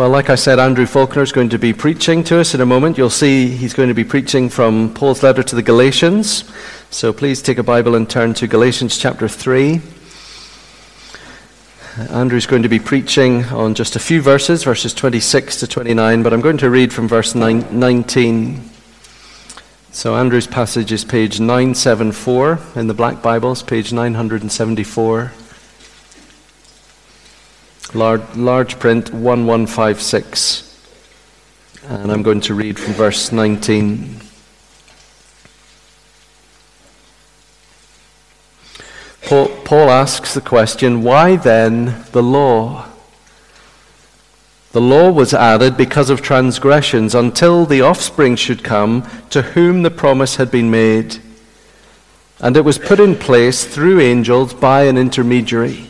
Well, like I said, Andrew Faulkner is going to be preaching to us in a moment. You'll see he's going to be preaching from Paul's letter to the Galatians. So please take a Bible and turn to Galatians chapter 3. Andrew's going to be preaching on just a few verses, verses 26 to 29, but I'm going to read from verse 19. So Andrew's passage is page 974 in the Black Bibles, page 974 large, large print 1156. And I'm going to read from verse 19. Paul, Paul asks the question why then the law? The law was added because of transgressions until the offspring should come to whom the promise had been made. And it was put in place through angels by an intermediary.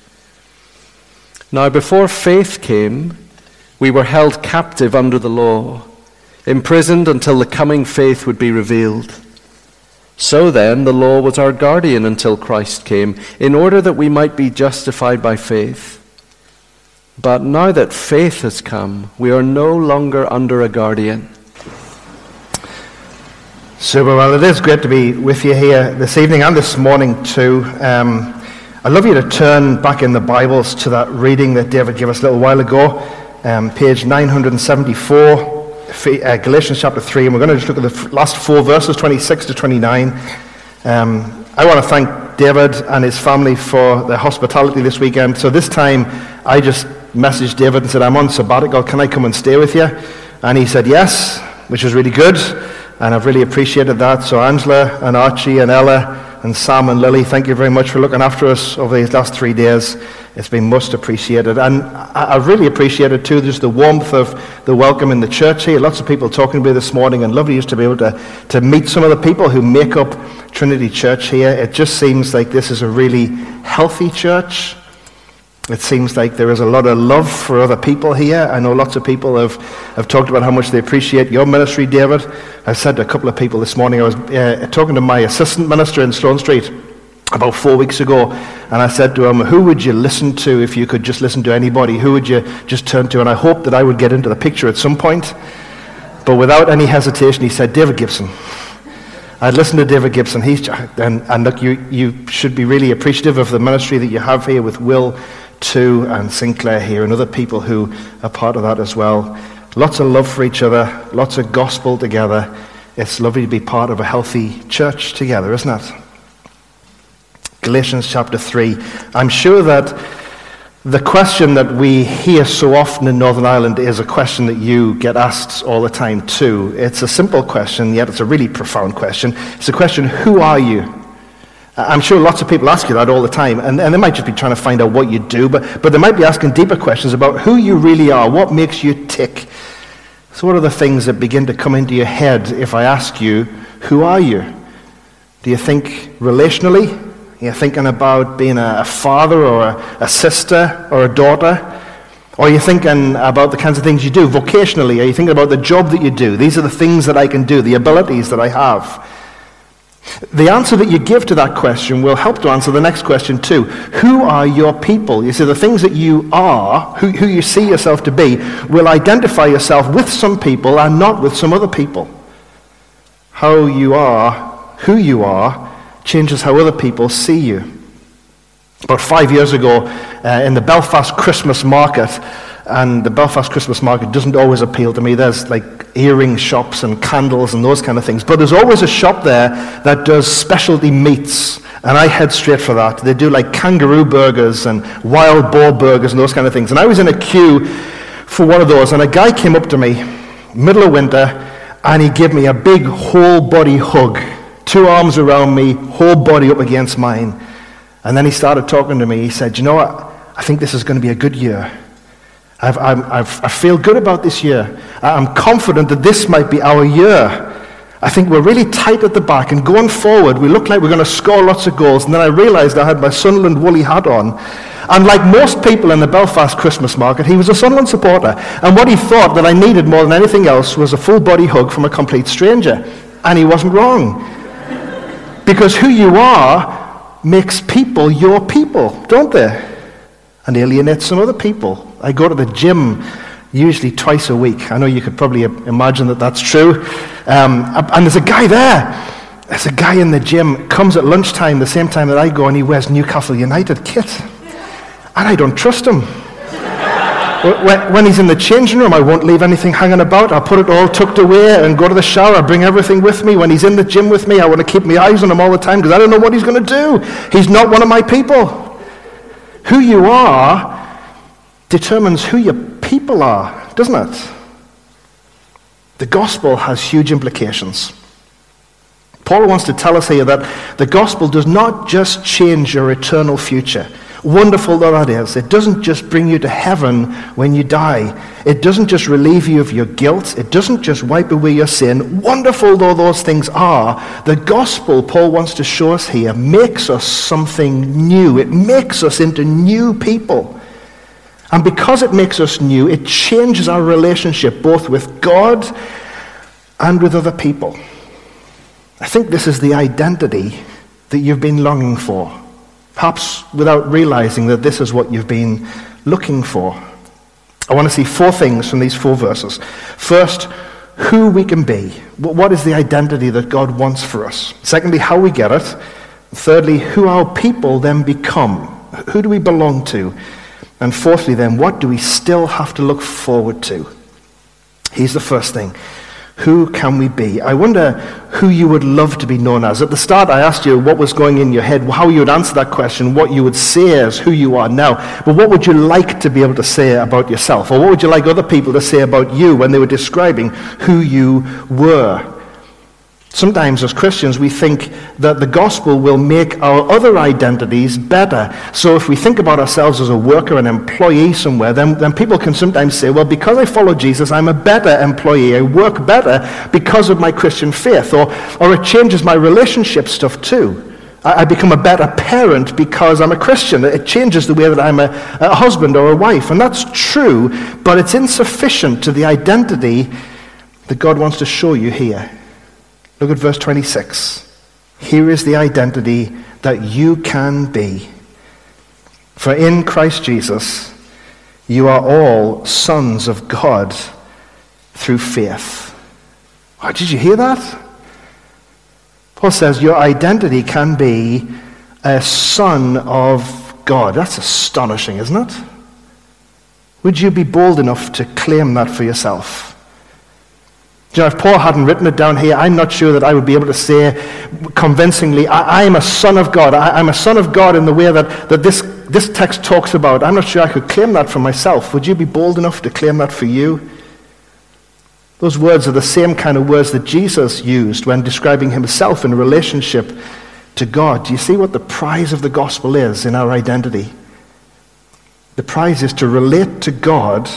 Now, before faith came, we were held captive under the law, imprisoned until the coming faith would be revealed. So then, the law was our guardian until Christ came, in order that we might be justified by faith. But now that faith has come, we are no longer under a guardian. Super. Well, it is great to be with you here this evening and this morning, too. Um, I'd love you to turn back in the Bibles to that reading that David gave us a little while ago, um, page 974, uh, Galatians chapter 3, and we're going to just look at the last four verses, 26 to 29. Um, I want to thank David and his family for their hospitality this weekend. So this time, I just messaged David and said, I'm on sabbatical, can I come and stay with you? And he said yes, which was really good, and I've really appreciated that. So Angela and Archie and Ella, and Sam and Lily, thank you very much for looking after us over these last three days. It's been most appreciated. And I, really appreciated, too, just the warmth of the welcome in the church here. Lots of people talking to me this morning, and lovely just to be able to, to meet some of the people who make up Trinity Church here. It just seems like this is a really healthy church. It seems like there is a lot of love for other people here. I know lots of people have, have talked about how much they appreciate your ministry, David. I said to a couple of people this morning, I was uh, talking to my assistant minister in Sloan Street about four weeks ago, and I said to him, Who would you listen to if you could just listen to anybody? Who would you just turn to? And I hoped that I would get into the picture at some point. But without any hesitation, he said, David Gibson. I'd listened to David Gibson. He's, and, and look, you, you should be really appreciative of the ministry that you have here with Will Tu and Sinclair here and other people who are part of that as well. Lots of love for each other, lots of gospel together. It's lovely to be part of a healthy church together, isn't it? Galatians chapter 3. I'm sure that the question that we hear so often in Northern Ireland is a question that you get asked all the time too. It's a simple question, yet it's a really profound question. It's a question, who are you? I'm sure lots of people ask you that all the time, and, and they might just be trying to find out what you do, but, but they might be asking deeper questions about who you really are, what makes you tick. So, what are the things that begin to come into your head if I ask you, who are you? Do you think relationally? Are you thinking about being a, father or a, a sister or a daughter? Or are you thinking about the kinds of things you do vocationally? Are you thinking about the job that you do? These are the things that I can do, the abilities that I have. The answer that you give to that question will help to answer the next question too. Who are your people? You see, the things that you are, who, who you see yourself to be, will identify yourself with some people and not with some other people. How you are, who you are, changes how other people see you. About five years ago, uh, in the Belfast Christmas market, and the Belfast Christmas market doesn't always appeal to me. There's like earring shops and candles and those kind of things. But there's always a shop there that does specialty meats. And I head straight for that. They do like kangaroo burgers and wild boar burgers and those kind of things. And I was in a queue for one of those, and a guy came up to me, middle of winter, and he gave me a big whole body hug. Two arms around me, whole body up against mine. And then he started talking to me. He said, You know what? I think this is going to be a good year. I've, I've, i feel good about this year. I'm confident that this might be our year. I think we're really tight at the back, and going forward, we look like we're going to score lots of goals. And then I realized I had my Sunderland woolly hat on. And like most people in the Belfast Christmas market, he was a Sunderland supporter. And what he thought that I needed more than anything else was a full body hug from a complete stranger. And he wasn't wrong. because who you are makes people your people, don't they? And alienates some other people. I go to the gym usually twice a week. I know you could probably imagine that that's true. Um, and there's a guy there. There's a guy in the gym, comes at lunchtime, the same time that I go, and he wears Newcastle United kit. And I don't trust him. when, when he's in the changing room, I won't leave anything hanging about. I'll put it all tucked away and go to the shower. I bring everything with me. When he's in the gym with me, I want to keep my eyes on him all the time because I don't know what he's going to do. He's not one of my people. Who you are determines who your people are, doesn't it? The gospel has huge implications. Paul wants to tell us here that the gospel does not just change your eternal future. Wonderful though that is, it doesn't just bring you to heaven when you die. It doesn't just relieve you of your guilt. It doesn't just wipe away your sin. Wonderful though those things are, the gospel, Paul wants to show us here, makes us something new. It makes us into new people. And because it makes us new, it changes our relationship both with God and with other people. I think this is the identity that you've been longing for, perhaps without realizing that this is what you've been looking for. I want to see four things from these four verses. First, who we can be. What is the identity that God wants for us? Secondly, how we get it. Thirdly, who our people then become. Who do we belong to? And fourthly, then, what do we still have to look forward to? Here's the first thing. Who can we be? I wonder who you would love to be known as. At the start, I asked you what was going in your head, how you would answer that question, what you would say as who you are now. But what would you like to be able to say about yourself? Or what would you like other people to say about you when they were describing who you were? Sometimes, as Christians, we think that the gospel will make our other identities better. So, if we think about ourselves as a worker, an employee somewhere, then, then people can sometimes say, well, because I follow Jesus, I'm a better employee. I work better because of my Christian faith. Or, or it changes my relationship stuff too. I, I become a better parent because I'm a Christian. It changes the way that I'm a, a husband or a wife. And that's true, but it's insufficient to the identity that God wants to show you here. Look at verse 26. Here is the identity that you can be. For in Christ Jesus, you are all sons of God through faith. Oh, did you hear that? Paul says your identity can be a son of God. That's astonishing, isn't it? Would you be bold enough to claim that for yourself? You know, if Paul hadn't written it down here, I'm not sure that I would be able to say convincingly, I, am a son of God. I, am a son of God in the way that, that this, this text talks about. I'm not sure I could claim that for myself. Would you be bold enough to claim that for you? Those words are the same kind of words that Jesus used when describing himself in relationship to God. Do you see what the prize of the gospel is in our identity? The prize is to relate to God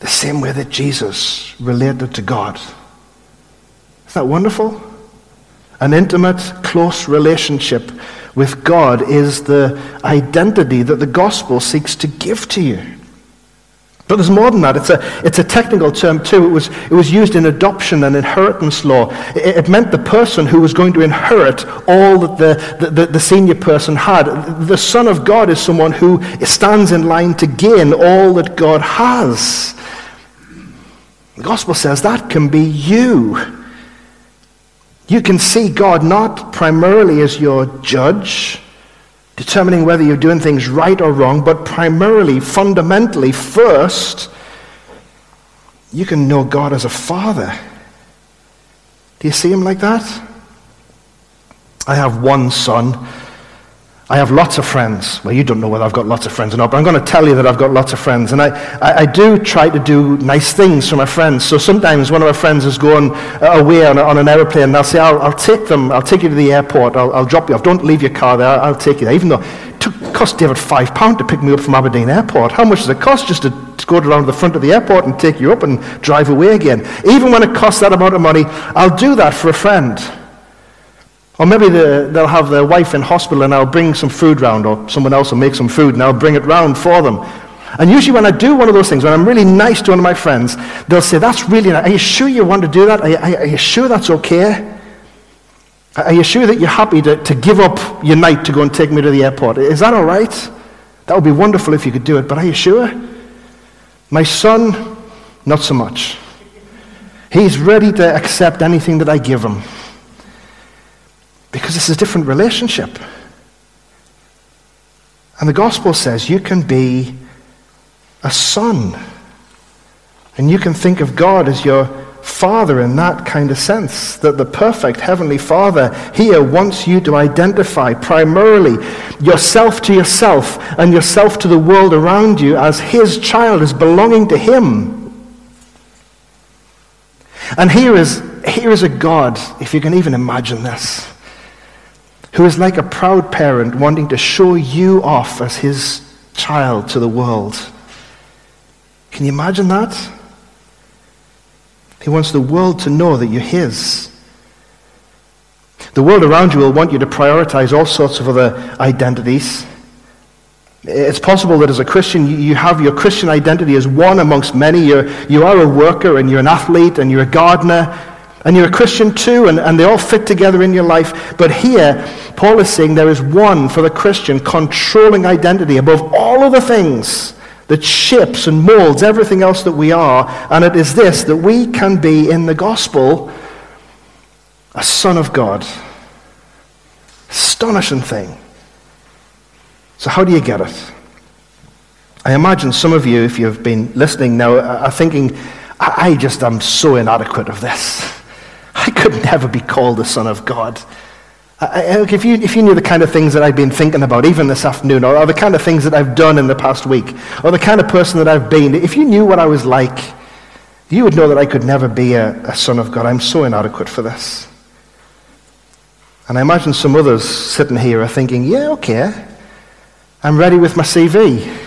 the same way that Jesus related to God. Isn't that wonderful? An intimate, close relationship with God is the identity that the gospel seeks to give to you. But there's more than that. It's a, it's a technical term too. It was, it was used in adoption and inheritance law. It, it meant the person who was going to inherit all that the, the, the senior person had. The Son of God is someone who stands in line to gain all that God has. The gospel says that can be you. You can see God not primarily as your judge, determining whether you're doing things right or wrong, but primarily, fundamentally, first, you can know God as a father. Do you see him like that? I have one son I have lots of friends. Well, you don't know whether I've got lots of friends or not, but I'm going to tell you that I've got lots of friends. And I, I, I do try to do nice things for my friends. So sometimes one of my friends is going uh, away on, on an aeroplane, and I'll say, I'll, I'll, take them, I'll take you to the airport, I'll, I'll drop you off. Don't leave your car there, I'll take you there. Even though it took, cost David five pounds to pick me up from Aberdeen Airport. How much does it cost just to, to go around to the front of the airport and take you up and drive away again? Even when it costs that amount of money, I'll do that for a friend. Or maybe the, they'll have their wife in hospital and I'll bring some food round, or someone else will make some food and I'll bring it round for them. And usually, when I do one of those things, when I'm really nice to one of my friends, they'll say, That's really nice. Are you sure you want to do that? Are you, are you sure that's okay? Are you sure that you're happy to, to give up your night to go and take me to the airport? Is that all right? That would be wonderful if you could do it, but are you sure? My son, not so much. He's ready to accept anything that I give him. Because it's a different relationship. And the gospel says you can be a son. And you can think of God as your father in that kind of sense. That the perfect heavenly father here wants you to identify primarily yourself to yourself and yourself to the world around you as his child, as belonging to him. And here is, here is a God, if you can even imagine this who is like a proud parent wanting to show you off as his child to the world. Can you imagine that? He wants the world to know that you're his. The world around you will want you to prioritize all sorts of other identities. It's possible that as a Christian, you have your Christian identity as one amongst many. You're, you are a worker and you're an athlete and you're a gardener and you're a Christian too, and, and they all fit together in your life. But here, Paul is saying there is one for the Christian controlling identity above all other things that shapes and molds everything else that we are. And it is this that we can be in the gospel a son of God. Astonishing thing. So, how do you get it? I imagine some of you, if you've been listening now, are thinking, I just am so inadequate of this. I could never be called the Son of God. I, if, you, if you knew the kind of things that I've been thinking about, even this afternoon, or, or the kind of things that I've done in the past week, or the kind of person that I've been, if you knew what I was like, you would know that I could never be a, a son of God. I'm so inadequate for this. And I imagine some others sitting here are thinking, yeah, okay, I'm ready with my CV.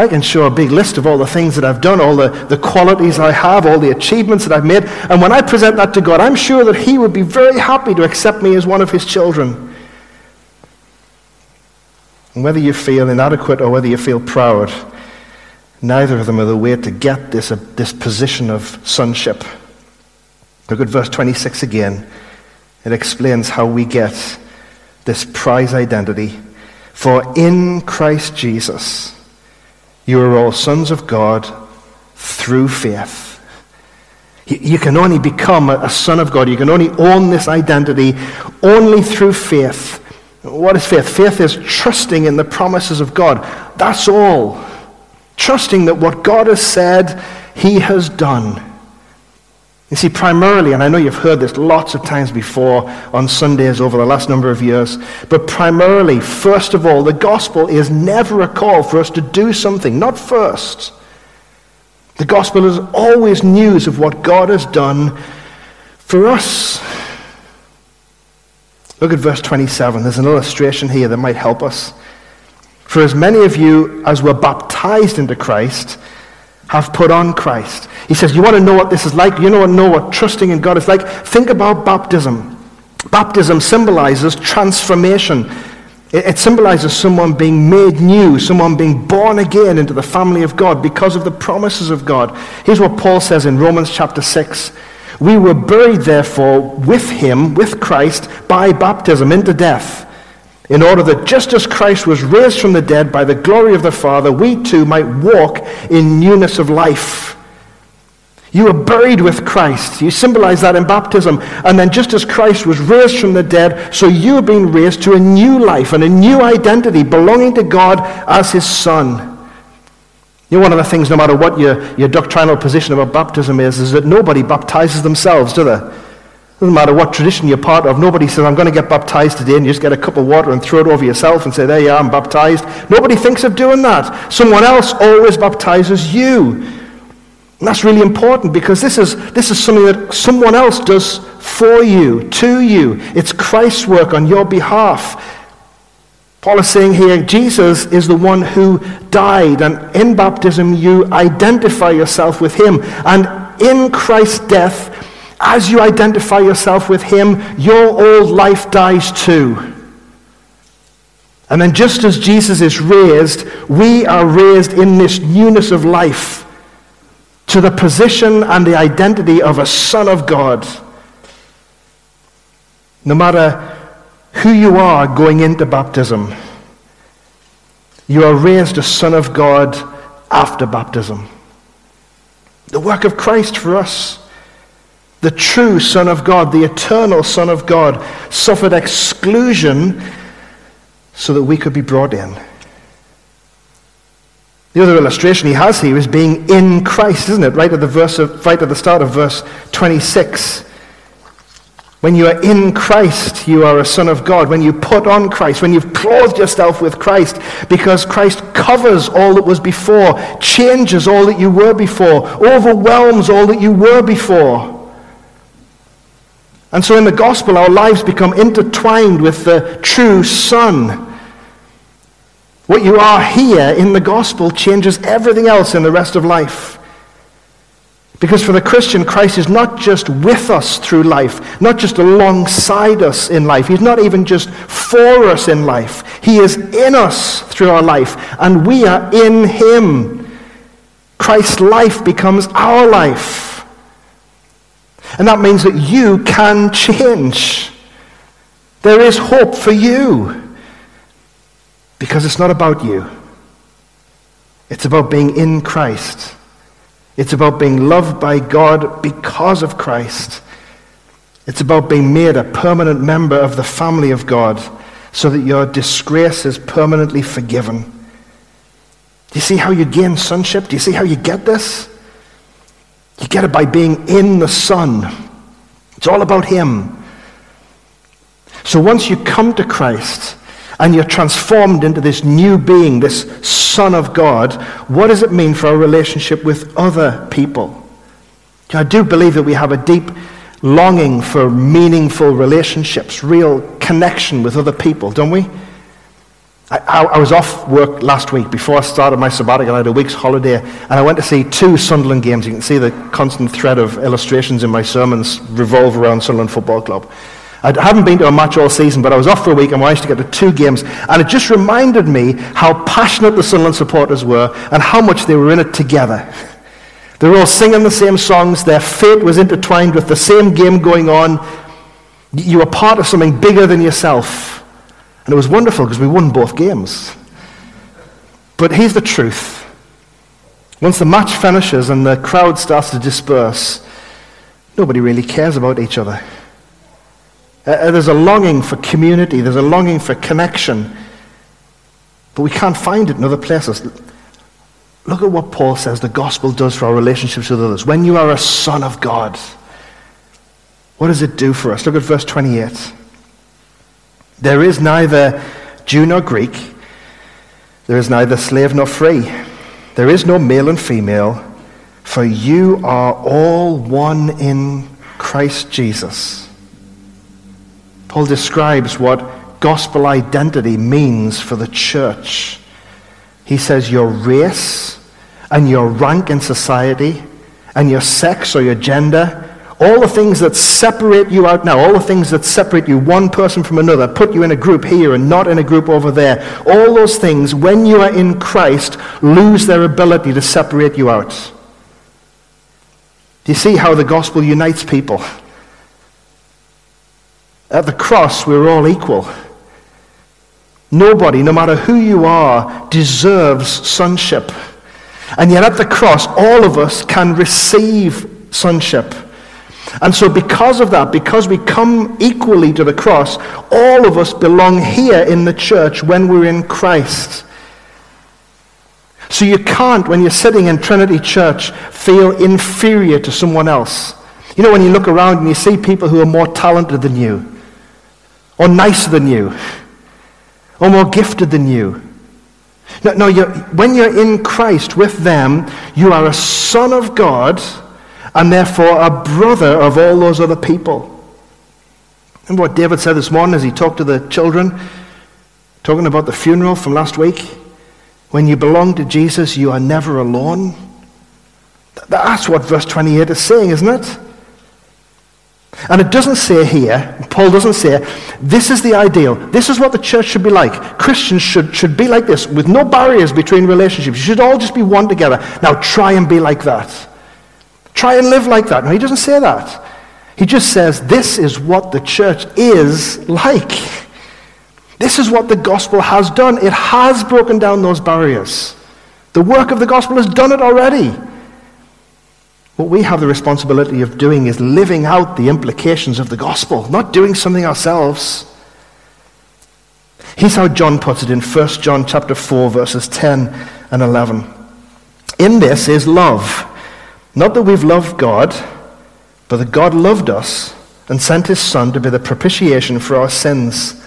I can show a big list of all the things that I've done, all the, the qualities I have, all the achievements that I've made. And when I present that to God, I'm sure that He would be very happy to accept me as one of His children. And whether you feel inadequate or whether you feel proud, neither of them are the way to get this, uh, this position of sonship. Look at verse 26 again. It explains how we get this prize identity. For in Christ Jesus, you are all sons of God through faith. You can only become a son of God. You can only own this identity only through faith. What is faith? Faith is trusting in the promises of God. That's all. Trusting that what God has said, He has done. You see, primarily, and I know you've heard this lots of times before on Sundays over the last number of years, but primarily, first of all, the gospel is never a call for us to do something, not first. The gospel is always news of what God has done for us. Look at verse 27. There's an illustration here that might help us. For as many of you as were baptized into Christ, have put on Christ. He says, You want to know what this is like? You want to know what trusting in God is like? Think about baptism. Baptism symbolizes transformation. It, symbolizes someone being made new, someone being born again into the family of God because of the promises of God. Here's what Paul says in Romans chapter 6. We were buried, therefore, with him, with Christ, by baptism into death in order that just as Christ was raised from the dead by the glory of the Father, we too might walk in newness of life. You were buried with Christ. You symbolize that in baptism. And then, just as Christ was raised from the dead, so you have been raised to a new life and a new identity, belonging to God as His Son. You know, one of the things, no matter what your, your doctrinal position about baptism is, is that nobody baptizes themselves, do they? Doesn't matter what tradition you're part of. Nobody says, I'm going to get baptized today, and you just get a cup of water and throw it over yourself and say, There you are, I'm baptized. Nobody thinks of doing that. Someone else always baptizes you. And that's really important because this is, this is something that someone else does for you, to you. It's Christ's work on your behalf. Paul is saying here, Jesus is the one who died, and in baptism you identify yourself with him. And in Christ's death, as you identify yourself with him, your old life dies too. And then, just as Jesus is raised, we are raised in this newness of life to the position and the identity of a son of God. No matter who you are going into baptism, you are raised a son of God after baptism. The work of Christ for us, the true Son of God, the eternal Son of God, suffered exclusion so that we could be brought in. The other illustration he has here is being in Christ, isn't it? Right at the verse of, right at the start of verse 26. When you are in Christ, you are a son of God. When you put on Christ, when you've clothed yourself with Christ, because Christ covers all that was before, changes all that you were before, overwhelms all that you were before. And so in the gospel, our lives become intertwined with the true Son. What you are here in the gospel changes everything else in the rest of life. Because for the Christian, Christ is not just with us through life, not just alongside us in life. He's not even just for us in life. He is in us through our life, and we are in Him. Christ's life becomes our life. And that means that you can change. There is hope for you. Because it's not about you, it's about being in Christ. It's about being loved by God because of Christ. It's about being made a permanent member of the family of God so that your disgrace is permanently forgiven. Do you see how you gain sonship? Do you see how you get this? You get it by being in the Son. It's all about Him. So once you come to Christ, and you're transformed into this new being, this Son of God, what does it mean for our relationship with other people? I do believe that we have a deep longing for meaningful relationships, real connection with other people, don't we? I, I, I, was off work last week before I started my sabbatical. I had a week's holiday, and I went to see two Sunderland games. You can see the constant thread of illustrations in my sermons revolve around Sunderland Football Club. I haven't been to a match all season, but I was off for a week and I managed to get to two games. And it just reminded me how passionate the Sunderland supporters were and how much they were in it together. They were all singing the same songs. Their fate was intertwined with the same game going on. You were part of something bigger than yourself. And it was wonderful because we won both games. But here's the truth. Once the match finishes and the crowd starts to disperse, nobody really cares about each other. Uh, uh, there's a longing for community, there's a longing for connection. But we can't find it in other places. Look at what Paul says the gospel does for our relationships with others. When you are a son of God, what does it do for us? Look at verse 28. There is neither Jew nor Greek, there is neither slave nor free, there is no male and female, for you are all one in Christ Jesus. Paul describes what gospel identity means for the church. He says your race and your rank in society and your sex or your gender, all the things that separate you out now, all the things that separate you one person from another, put you in a group here and not in a group over there, all those things, when you are in Christ, lose their ability to separate you out. Do you see how the gospel unites people? At the cross, we're all equal. Nobody, no matter who you are, deserves sonship. And yet at the cross, all of us can receive sonship. And so, because of that, because we come equally to the cross, all of us belong here in the church when we're in Christ. So, you can't, when you're sitting in Trinity Church, feel inferior to someone else. You know, when you look around and you see people who are more talented than you, or nicer than you, or more gifted than you. No, no you're, when you're in Christ with them, you are a son of God and therefore a brother of all those other people. Remember what David said this morning as he talked to the children, talking about the funeral from last week? When you belong to Jesus, you are never alone. That's what verse 28 is saying, isn't it? And it doesn't say here, Paul doesn't say, this is the ideal. This is what the church should be like. Christians should, should be like this, with no barriers between relationships. You should all just be one together. Now try and be like that. Try and live like that. No, he doesn't say that. He just says, this is what the church is like. This is what the gospel has done. It has broken down those barriers. The work of the gospel has done it already. What we have the responsibility of doing is living out the implications of the gospel, not doing something ourselves. Here's how John puts it in 1 John chapter 4 verses 10 and 11. In this is love, not that we've loved God, but that God loved us and sent his son to be the propitiation for our sins.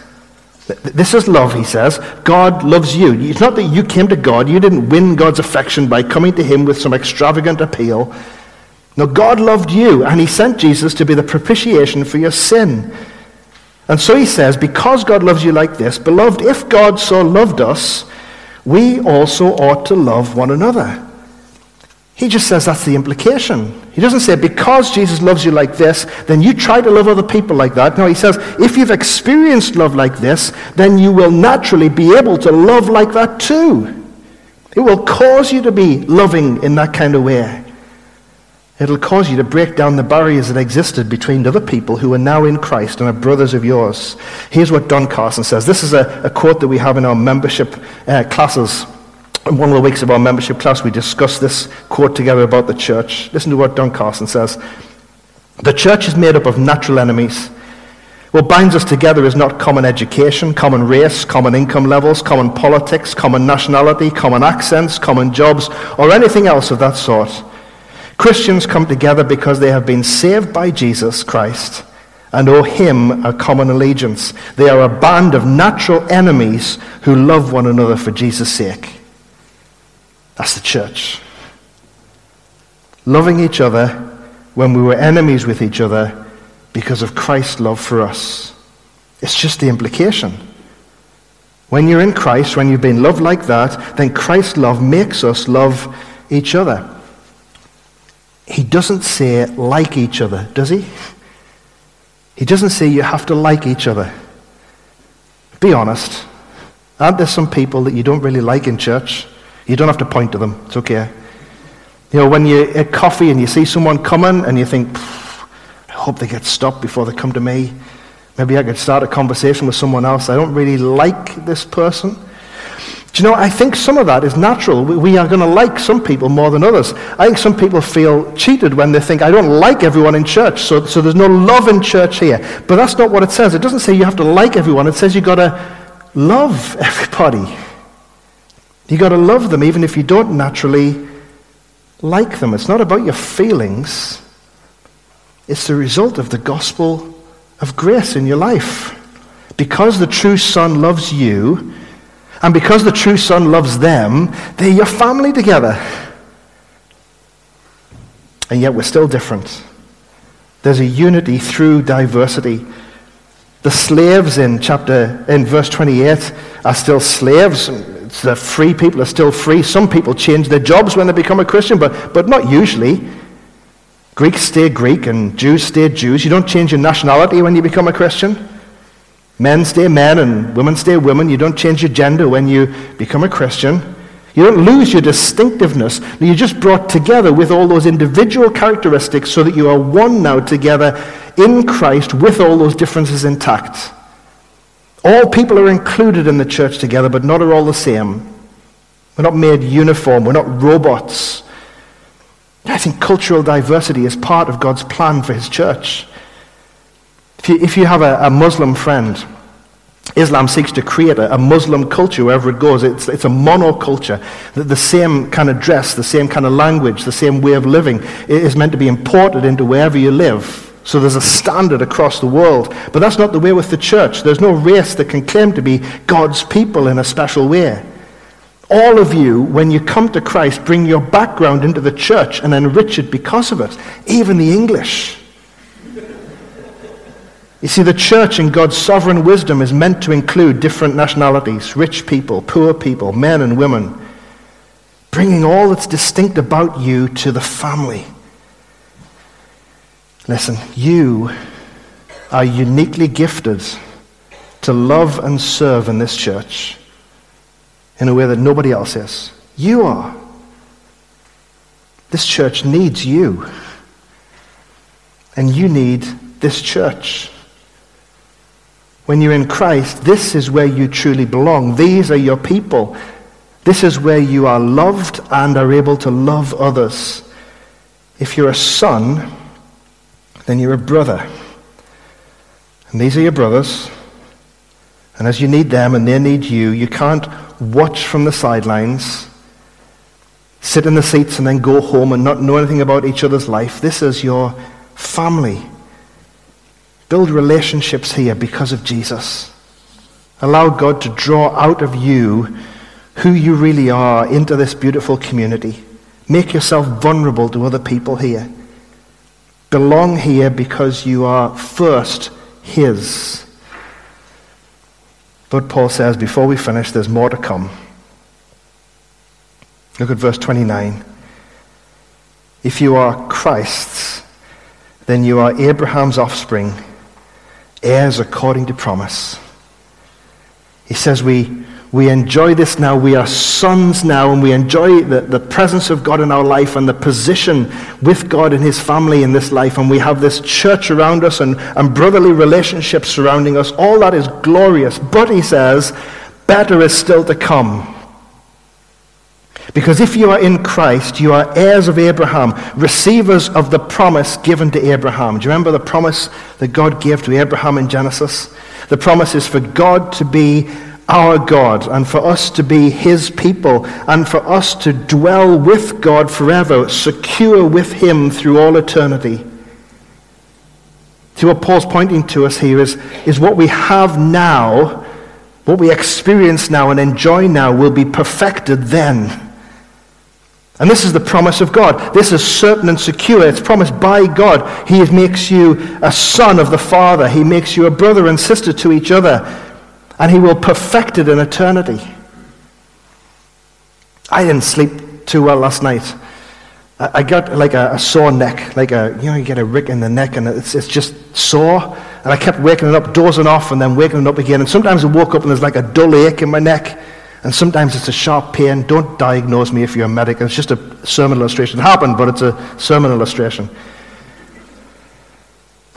This is love, he says. God loves you. It's not that you came to God, you didn't win God's affection by coming to him with some extravagant appeal. No, God loved you, and He sent Jesus to be the propitiation for your sin. And so He says, because God loves you like this, beloved, if God so loved us, we also ought to love one another. He just says that's the implication. He doesn't say, because Jesus loves you like this, then you try to love other people like that. No, he says, if you've experienced love like this, then you will naturally be able to love like that too. It will cause you to be loving in that kind of way. It'll cause you to break down the barriers that existed between other people who are now in Christ and are brothers of yours. Here's what Don Carson says. This is a, a quote that we have in our membership uh, classes. In one of the weeks of our membership class, we discussed this quote together about the church. Listen to what Don Carson says. The church is made up of natural enemies. What binds us together is not common education, common race, common income levels, common politics, common nationality, common accents, common jobs, or anything else of that sort. Christians come together because they have been saved by Jesus Christ and owe him a common allegiance. They are a band of natural enemies who love one another for Jesus' sake. That's the church. Loving each other when we were enemies with each other because of Christ's love for us. It's just the implication. When you're in Christ, when you've been loved like that, then Christ's love makes us love each other. He doesn't say like each other, does he? He doesn't say you have to like each other. Be honest. Aren't there some people that you don't really like in church? You don't have to point to them. It's okay. You know, when you at coffee and you see someone coming and you think, I hope they get stopped before they come to me. Maybe I could start a conversation with someone else. I don't really like this person. Do you know, I think some of that is natural. We are going to like some people more than others. I think some people feel cheated when they think, I don't like everyone in church, so, so there's no love in church here. But that's not what it says. It doesn't say you have to like everyone, it says you've got to love everybody. You've got to love them even if you don't naturally like them. It's not about your feelings, it's the result of the gospel of grace in your life. Because the true Son loves you, and because the true Son loves them, they're your family together. And yet we're still different. There's a unity through diversity. The slaves in chapter in verse 28 are still slaves. The free people are still free. Some people change their jobs when they become a Christian, but, but not usually. Greeks stay Greek and Jews stay Jews. You don't change your nationality when you become a Christian. Men stay men and women stay women. You don't change your gender when you become a Christian. You don't lose your distinctiveness. You're just brought together with all those individual characteristics so that you are one now together in Christ with all those differences intact. All people are included in the church together, but not are all the same. We're not made uniform. We're not robots. I think cultural diversity is part of God's plan for his church. If you, if you have a, a Muslim friend, Islam seeks to create a, a, Muslim culture wherever it goes. It's, it's a monoculture. The, the same kind of dress, the same kind of language, the same way of living is meant to be imported into wherever you live. So there's a standard across the world. But that's not the way with the church. There's no race that can claim to be God's people in a special way. All of you, when you come to Christ, bring your background into the church and enrich it because of it, even the English. You see, the church in God's sovereign wisdom is meant to include different nationalities, rich people, poor people, men and women, bringing all that's distinct about you to the family. Listen, you are uniquely gifted to love and serve in this church in a way that nobody else is. You are. This church needs you. And you need this church. When you're in Christ, this is where you truly belong. These are your people. This is where you are loved and are able to love others. If you're a son, then you're a brother. And these are your brothers. And as you need them and they need you, you can't watch from the sidelines, sit in the seats, and then go home and not know anything about each other's life. This is your family. Build relationships here because of Jesus. Allow God to draw out of you who you really are into this beautiful community. Make yourself vulnerable to other people here. Belong here because you are first His. But Paul says, before we finish, there's more to come. Look at verse 29. If you are Christ's, then you are Abraham's offspring heirs according to promise. He says we, we enjoy this now. We are sons now, and we enjoy the, the presence of God in our life and the position with God and His family in this life. And we have this church around us and, and brotherly relationships surrounding us. All that is glorious. But he says, better is still to come. Because if you are in Christ, you are heirs of Abraham, receivers of the promise given to Abraham. Do you remember the promise that God gave to Abraham in Genesis? The promise is for God to be our God and for us to be his people and for us to dwell with God forever, secure with him through all eternity. See, what Paul's pointing to us here is, is what we have now, what we experience now and enjoy now will be perfected then. And this is the promise of God. This is certain and secure. It's promised by God. He makes you a son of the Father. He makes you a brother and sister to each other. And He will perfect it in eternity. I didn't sleep too well last night. I got like a, a, sore neck, like a, you know, you get a rick in the neck and it's, it's just sore. And I kept waking it up, dozing off, and then waking it up again. And sometimes I woke up and there's like a dull ache in my neck. And sometimes it's a sharp pain. Don't diagnose me if you're a medic. It's just a sermon illustration. It happened, but it's a sermon illustration.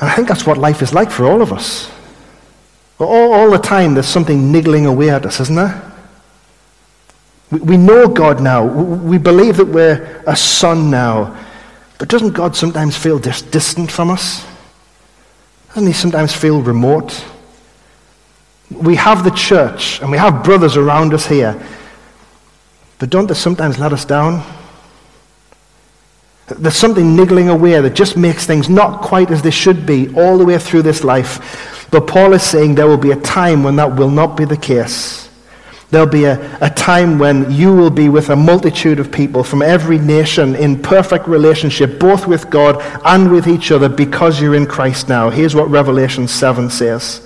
And I think that's what life is like for all of us. All, all the time, there's something niggling away at us, isn't there? We, know God now. We, we believe that we're a son now. But doesn't God sometimes feel dis- distant from us? Doesn't he sometimes feel remote? We have the church and we have brothers around us here. But don't they sometimes let us down? There's something niggling away that just makes things not quite as they should be all the way through this life. But Paul is saying there will be a time when that will not be the case. There'll be a, a time when you will be with a multitude of people from every nation in perfect relationship, both with God and with each other, because you're in Christ now. Here's what Revelation 7 says.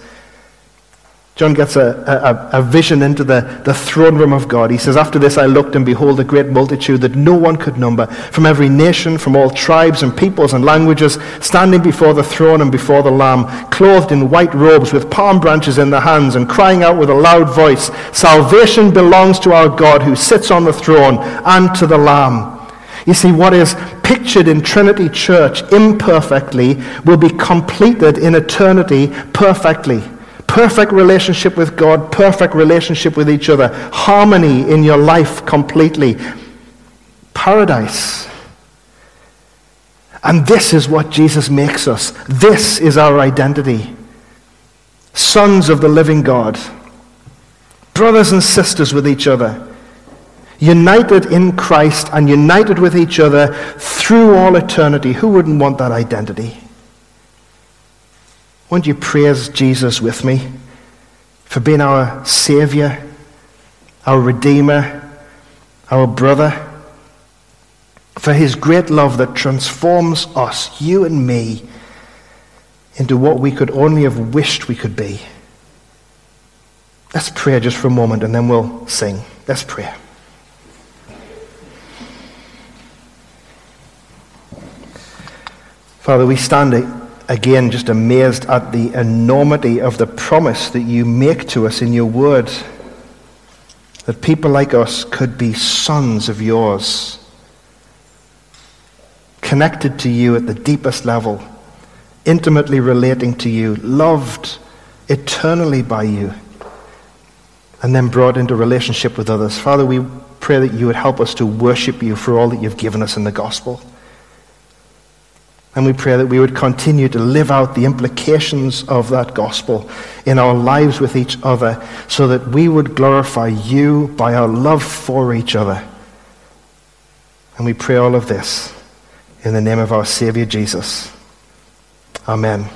John gets a, a, a, vision into the, the throne room of God. He says, After this I looked, and behold, a great multitude that no one could number, from every nation, from all tribes and peoples and languages, standing before the throne and before the Lamb, clothed in white robes, with palm branches in their hands, and crying out with a loud voice, Salvation belongs to our God who sits on the throne and to the Lamb. You see, what is pictured in Trinity Church imperfectly will be completed in eternity perfectly. Perfect relationship with God, perfect relationship with each other, harmony in your life completely. Paradise. And this is what Jesus makes us. This is our identity. Sons of the living God, brothers and sisters with each other, united in Christ and united with each other through all eternity. Who wouldn't want that identity? Won't you praise Jesus with me for being our Savior, our Redeemer, our brother? For his great love that transforms us, you and me, into what we could only have wished we could be. Let's pray just for a moment and then we'll sing. Let's pray. Father, we stand again just amazed at the enormity of the promise that you make to us in your word that people like us could be sons of yours, connected to you at the deepest level, intimately relating to you, loved eternally by you, and then brought into relationship with others. Father, we pray that you would help us to worship you for all that you've given us in the gospel. And we pray that we would continue to live out the implications of that gospel in our lives with each other so that we would glorify you by our love for each other. And we pray all of this in the name of our Savior Jesus. Amen.